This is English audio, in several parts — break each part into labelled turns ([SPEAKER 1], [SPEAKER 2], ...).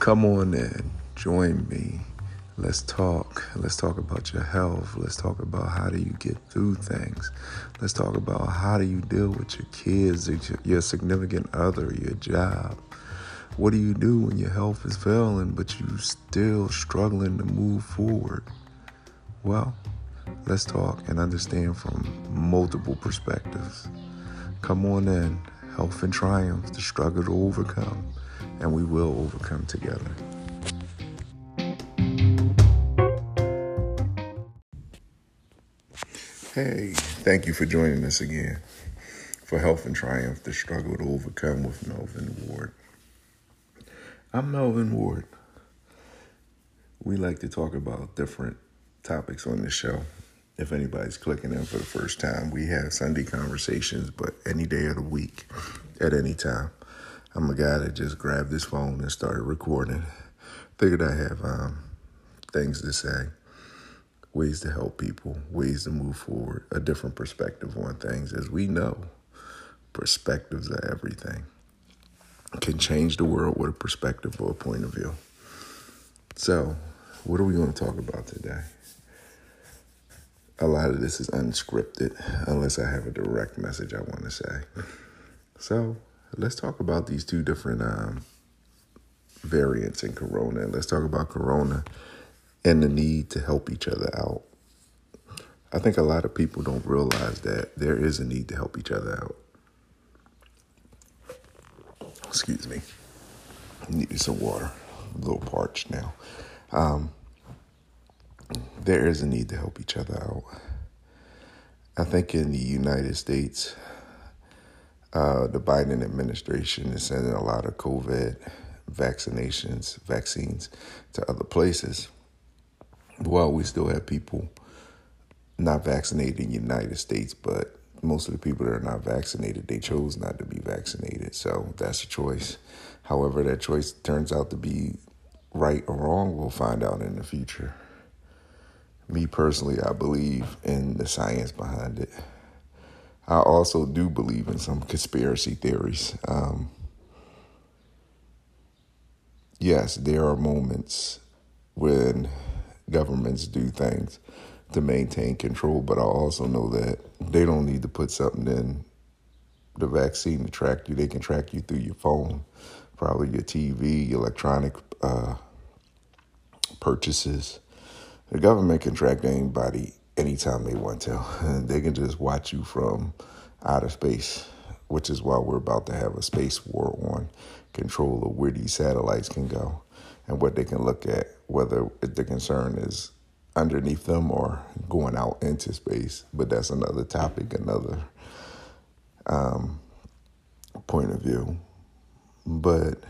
[SPEAKER 1] Come on in, join me. Let's talk. Let's talk about your health. Let's talk about how do you get through things. Let's talk about how do you deal with your kids, your significant other, your job. What do you do when your health is failing but you still struggling to move forward? Well, let's talk and understand from multiple perspectives. Come on in, health and triumph, the struggle to overcome, and we will overcome together. Hey, thank you for joining us again for Health and Triumph, the struggle to overcome with Melvin Ward. I'm Melvin Ward. We like to talk about different topics on the show. If anybody's clicking in for the first time, we have Sunday conversations, but any day of the week, at any time. I'm a guy that just grabbed this phone and started recording. Figured I have um, things to say, ways to help people, ways to move forward, a different perspective on things. As we know, perspectives are everything. Can change the world with a perspective or a point of view. So, what are we going to talk about today? a lot of this is unscripted unless I have a direct message I want to say. So let's talk about these two different um, variants in Corona. Let's talk about Corona and the need to help each other out. I think a lot of people don't realize that there is a need to help each other out. Excuse me. I need some water. A little parched now. Um, there is a need to help each other out. I think in the United States, uh, the Biden administration is sending a lot of COVID vaccinations, vaccines to other places. Well, we still have people not vaccinated in the United States, but most of the people that are not vaccinated, they chose not to be vaccinated. So that's a choice. However, that choice turns out to be right or wrong, we'll find out in the future me personally, I believe in the science behind it. I also do believe in some conspiracy theories. Um, yes, there are moments when governments do things to maintain control, but I also know that they don't need to put something in the vaccine to track you. They can track you through your phone, probably your TV, electronic uh, purchases. The government can track anybody anytime they want to. They can just watch you from outer space, which is why we're about to have a space war on control of where these satellites can go and what they can look at, whether the concern is underneath them or going out into space. But that's another topic, another um, point of view. But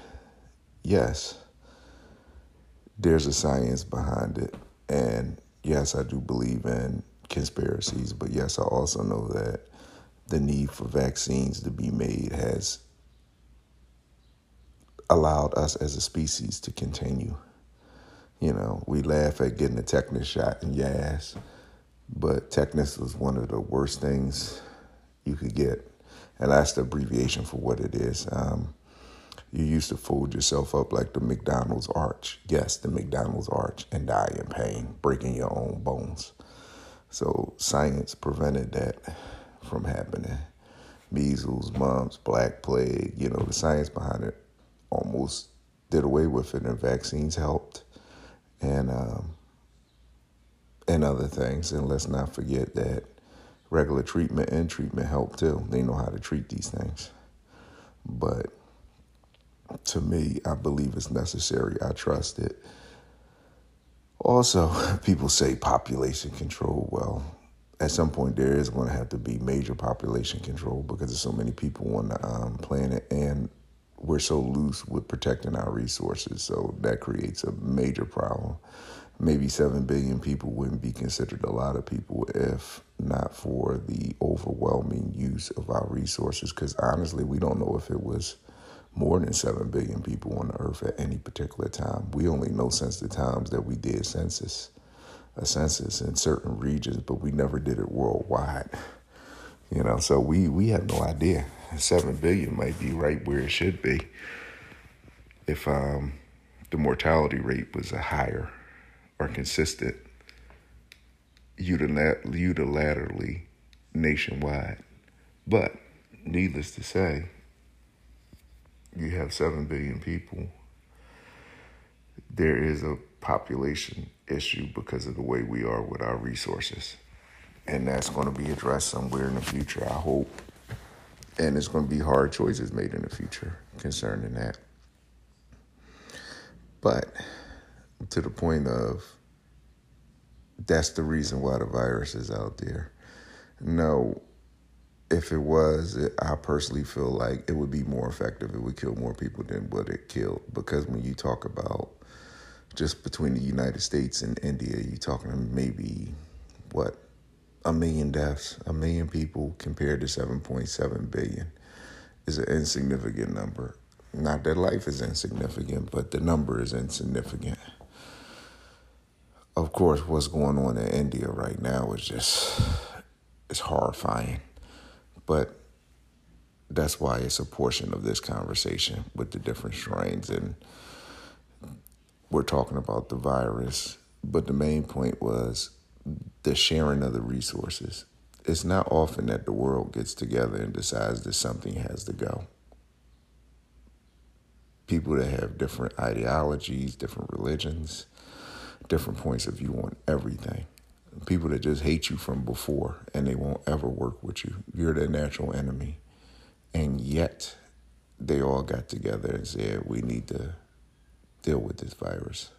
[SPEAKER 1] yes, there's a science behind it. And yes, I do believe in conspiracies, but yes, I also know that the need for vaccines to be made has allowed us as a species to continue. You know, we laugh at getting a tetanus shot in your ass, but tetanus is one of the worst things you could get. And that's the abbreviation for what it is. Um, you used to fold yourself up like the McDonald's arch. Yes, the McDonald's arch, and die in pain, breaking your own bones. So science prevented that from happening. Measles, mumps, black plague, you know, the science behind it almost did away with it, and vaccines helped, and um, and other things. And let's not forget that regular treatment and treatment help too. They know how to treat these things, but to me, I believe it's necessary. I trust it. Also, people say population control. Well, at some point, there is going to have to be major population control because there's so many people on the um, planet, and we're so loose with protecting our resources. So that creates a major problem. Maybe 7 billion people wouldn't be considered a lot of people if not for the overwhelming use of our resources. Because honestly, we don't know if it was more than 7 billion people on the earth at any particular time. We only know since the times that we did census, a census in certain regions, but we never did it worldwide. You know, so we, we have no idea. 7 billion might be right where it should be if um, the mortality rate was a higher or consistent unilaterally nationwide. But needless to say, you have 7 billion people. There is a population issue because of the way we are with our resources. And that's going to be addressed somewhere in the future, I hope. And it's going to be hard choices made in the future concerning that. But to the point of that's the reason why the virus is out there. No, if it was, it, I personally feel like it would be more effective. It would kill more people than what it killed. Because when you talk about just between the United States and India, you're talking maybe what a million deaths, a million people compared to 7.7 billion is an insignificant number. Not that life is insignificant, but the number is insignificant. Of course, what's going on in India right now is just it's horrifying. But that's why it's a portion of this conversation with the different strains and we're talking about the virus, but the main point was the sharing of the resources. It's not often that the world gets together and decides that something has to go. People that have different ideologies, different religions, different points of view on everything. People that just hate you from before and they won't ever work with you. You're their natural enemy. And yet, they all got together and said, we need to deal with this virus.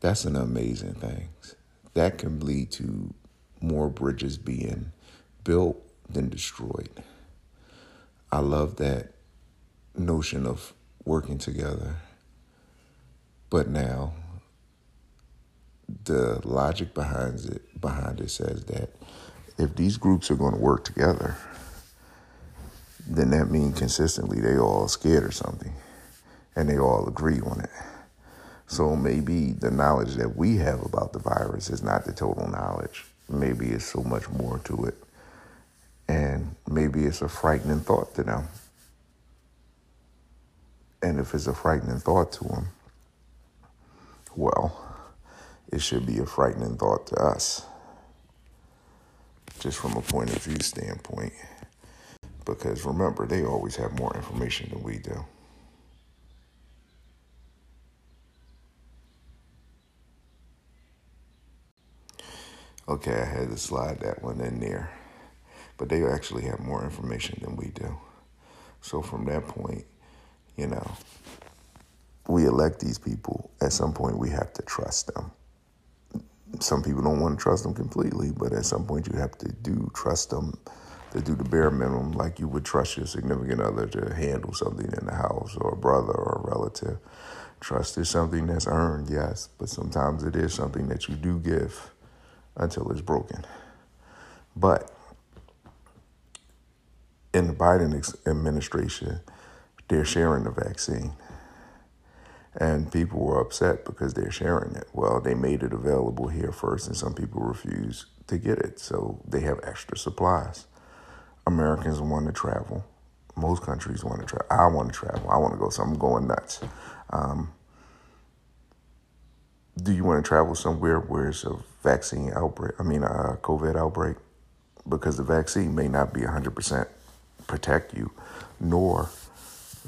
[SPEAKER 1] That's an amazing thing. That can lead to more bridges being built than destroyed. I love that notion of working together. But now the logic behind it behind it says that if these groups are going to work together, then that means consistently they all scared or something and they all agree on it. So maybe the knowledge that we have about the virus is not the total knowledge. Maybe it's so much more to it. And maybe it's a frightening thought to them. And if it's a frightening thought to them, well, it should be a frightening thought to us, just from a point of view standpoint. Because remember, they always have more information than we do. Okay, I had to slide that one in there. But they actually have more information than we do. So from that point, you know, we elect these people. At some point, we have to trust them. Some people don't want to trust them completely, but at some point, you have to do trust them to do the bare minimum, like you would trust your significant other to handle something in the house, or a brother or a relative. Trust is something that's earned, yes, but sometimes it is something that you do give until it's broken. But in the Biden administration, they're sharing the vaccine. And people were upset because they're sharing it. Well, they made it available here first, and some people refuse to get it. So they have extra supplies. Americans want to travel. Most countries want to travel. I want to travel. I want to go. So I'm going nuts. Um, do you want to travel somewhere where it's a vaccine outbreak? I mean, a COVID outbreak? Because the vaccine may not be 100% protect you, nor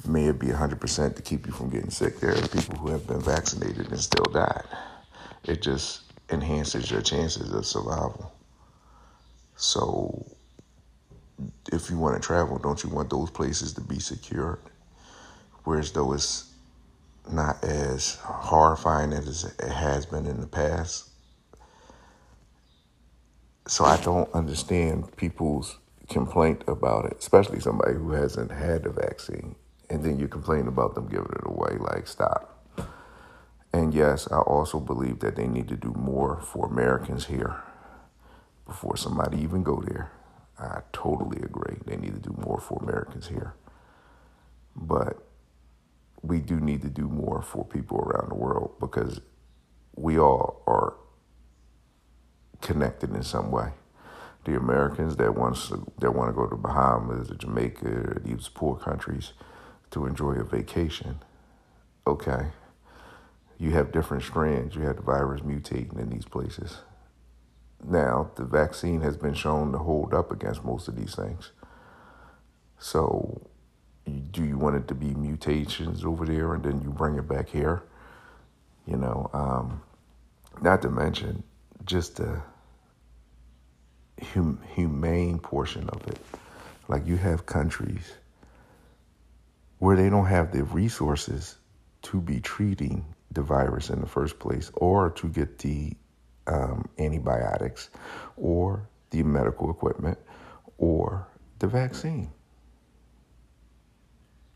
[SPEAKER 1] may it be 100% to keep you from getting sick. There are people who have been vaccinated and still died. It just enhances your chances of survival. So, if you want to travel, don't you want those places to be secured? Whereas though it's not as horrifying as it has been in the past. So I don't understand people's complaint about it, especially somebody who hasn't had the vaccine. And then you complain about them giving it away, like, stop. And yes, I also believe that they need to do more for Americans here before somebody even go there. I totally agree. They need to do more for Americans here. But we do need to do more for people around the world because we all are connected in some way. The Americans that wants to, that want to go to Bahamas or Jamaica or these poor countries to enjoy a vacation Okay. You have different strands. You have the virus mutating in these places. Now, the vaccine has been shown to hold up against most of these things. So, do you want it to be mutations over there and then you bring it back here? You know, um, not to mention just the hum- humane portion of it. Like you have countries where they don't have the resources to be treating the virus in the first place or to get the um, antibiotics or the medical equipment or the vaccine.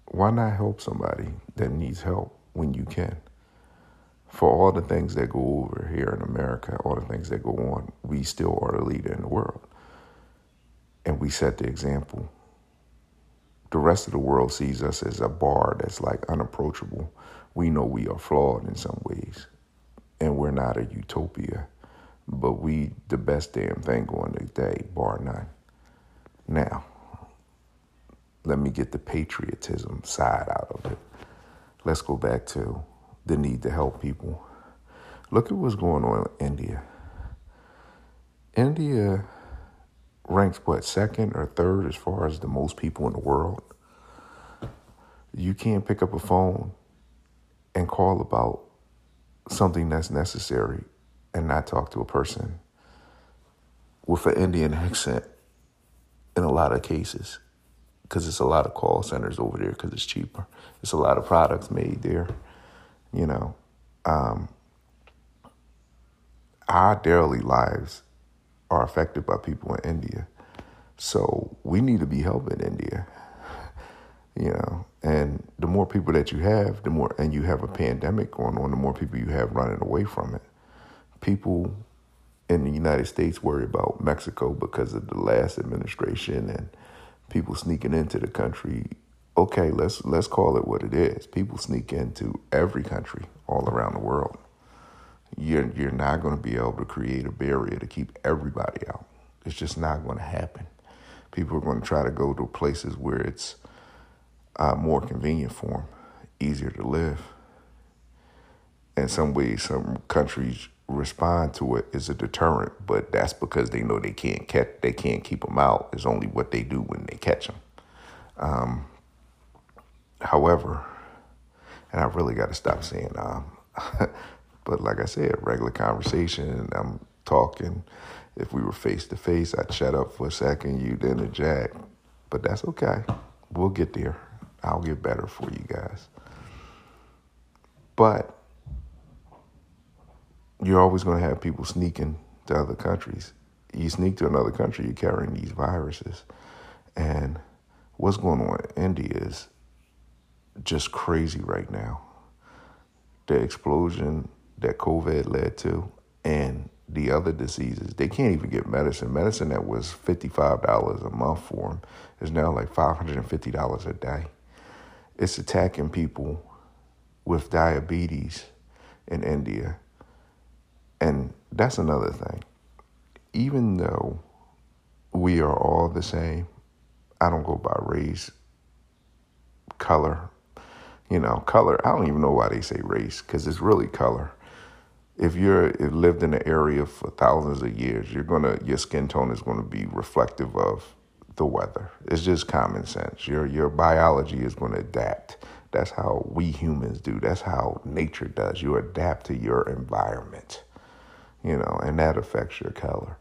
[SPEAKER 1] Why not help somebody that needs help when you can? For all the things that go over here in America, all the things that go on, we still are the leader in the world. And we set the example. The rest of the world sees us as a bar that's like unapproachable. We know we are flawed in some ways, and we're not a utopia but we the best damn thing going today, bar none. Now, let me get the patriotism side out of it. Let's go back to the need to help people. Look at what's going on in India. India ranks what second or third as far as the most people in the world. You can't pick up a phone and call about something that's necessary and not talk to a person with an Indian accent in a lot of cases because it's a lot of call centers over there because it's cheaper. It's a lot of products made there, you know. Um, our daily lives are affected by people in India. So we need to be helping India, you know. And the more people that you have, the more, and you have a pandemic going on, the more people you have running away from it people in the United States worry about Mexico because of the last administration and people sneaking into the country. Okay, let's let's call it what it is. People sneak into every country all around the world. You're you're not going to be able to create a barrier to keep everybody out. It's just not going to happen. People are going to try to go to places where it's uh, more convenient for them, easier to live. In some ways, some countries respond to it as a deterrent, but that's because they know they can't catch, they can't keep them out. It's only what they do when they catch them. Um, however, and I really got to stop saying um, but like I said, regular conversation. I'm talking. If we were face to face, I'd shut up for a second. You'd interject, but that's okay. We'll get there. I'll get better for you guys. But you're always going to have people sneaking to other countries. You sneak to another country, you're carrying these viruses. And what's going on in India is just crazy right now. The explosion that COVID led to and the other diseases, they can't even get medicine. Medicine that was $55 a month for them is now like $550 a day. It's attacking people with diabetes in India and that's another thing. Even though we are all the same, I don't go by race, color. You know, color, I don't even know why they say race because it's really color. If you're if lived in an area for thousands of years, you're gonna your skin tone is gonna be reflective of the weather. It's just common sense. Your your biology is gonna adapt. That's how we humans do. That's how nature does. You adapt to your environment you know, and that affects your color.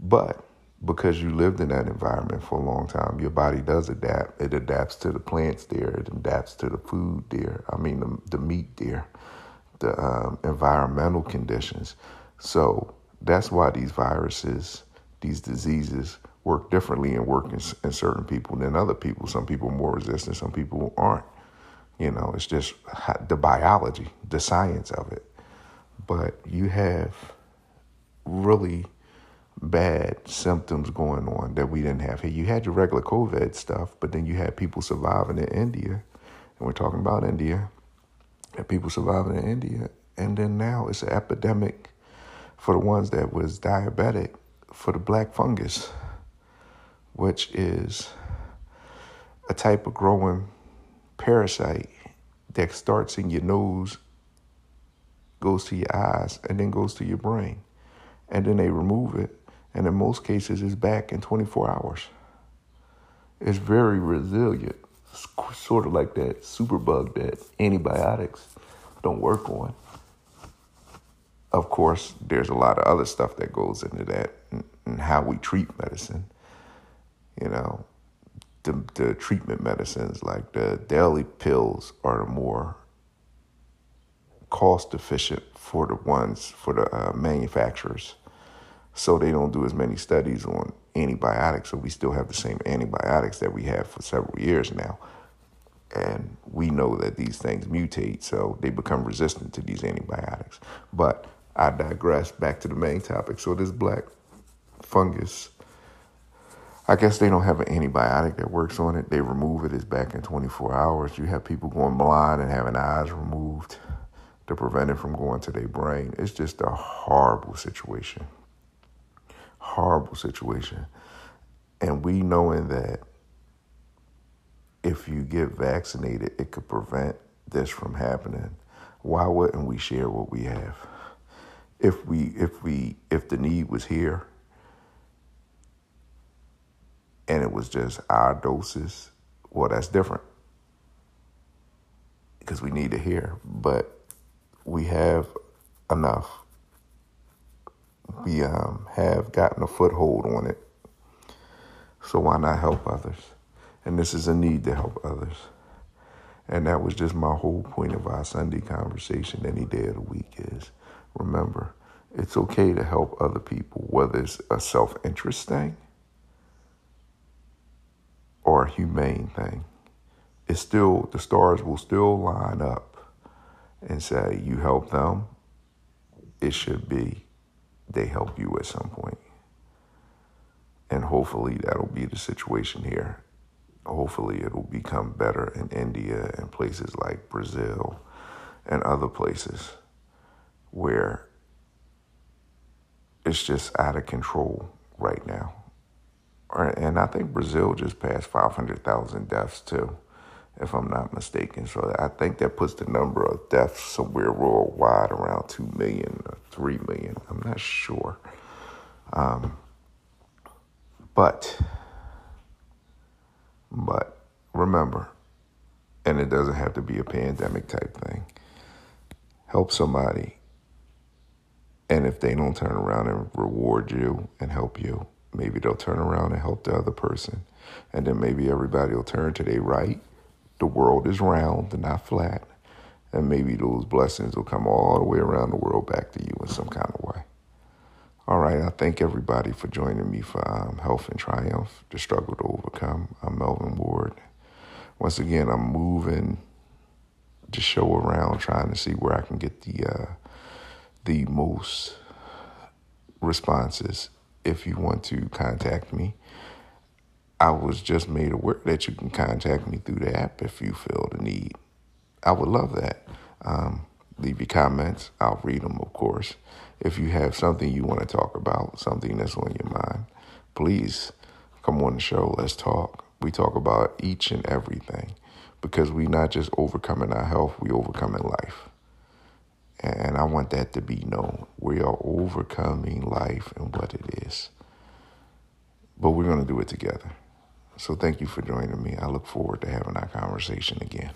[SPEAKER 1] But because you lived in that environment for a long time, your body does adapt. It adapts to the plants there, it adapts to the food there, I mean, the, the meat there, the um, environmental conditions. So that's why these viruses, these diseases, work differently and work in, in certain people than other people. Some people are more resistant, some people aren't. You know, it's just the biology, the science of it but you have really bad symptoms going on that we didn't have here. You had your regular COVID stuff, but then you had people surviving in India, and we're talking about India, and people surviving in India, and then now it's an epidemic for the ones that was diabetic for the black fungus, which is a type of growing parasite that starts in your nose, goes to your eyes, and then goes to your brain. And then they remove it, and in most cases, it's back in 24 hours. It's very resilient. Sort of like that superbug that antibiotics don't work on. Of course, there's a lot of other stuff that goes into that and, and how we treat medicine. You know, the, the treatment medicines like the daily pills are the more cost efficient for the ones for the uh, manufacturers so they don't do as many studies on antibiotics so we still have the same antibiotics that we have for several years now and we know that these things mutate so they become resistant to these antibiotics but i digress back to the main topic so this black fungus I guess they don't have an antibiotic that works on it. They remove it. It's back in 24 hours. You have people going blind and having eyes removed to prevent it from going to their brain. It's just a horrible situation. Horrible situation. And we knowing that if you get vaccinated, it could prevent this from happening. Why wouldn't we share what we have? If we if we if the need was here, and it was just our doses, well, that's different because we need to hear. But we have enough. We um, have gotten a foothold on it. So why not help others? And this is a need to help others. And that was just my whole point of our Sunday conversation any day of the week is remember, it's okay to help other people, whether it's a self interest thing or a humane thing. It's still, the stars will still line up and say, you help them, it should be they help you at some point. And hopefully that'll be the situation here. Hopefully it'll become better in India and places like Brazil and other places where it's just out of control right now and I think Brazil just passed 500,000 deaths too, if I'm not mistaken. So I think that puts the number of deaths somewhere worldwide around 2 million or 3 million. I'm not sure. Um, but, but remember, and it doesn't have to be a pandemic type thing, help somebody. And if they don't turn around and reward you and help you, maybe they'll turn around and help the other person. And then maybe everybody will turn to their right. The world is round and not flat. And maybe those blessings will come all the way around the world back to you in some kind of way. All right, I thank everybody for joining me for um, Health and Triumph, The Struggle to Overcome. I'm Melvin Ward. Once again, I'm moving the show around, trying to see where I can get the uh, the most responses if you want to contact me. I was just made aware that you can contact me through the app if you feel the need. I would love that. Um, leave your comments. I'll read them, of course. If you have something you want to talk about, something that's on your mind, please come on the show. Let's talk. We talk about each and everything because we're not just overcoming our health, we're overcoming life. And I want that to be known. We are overcoming life and what it is. But we're going to do it together. So thank you for joining me. I look forward to having our conversation again.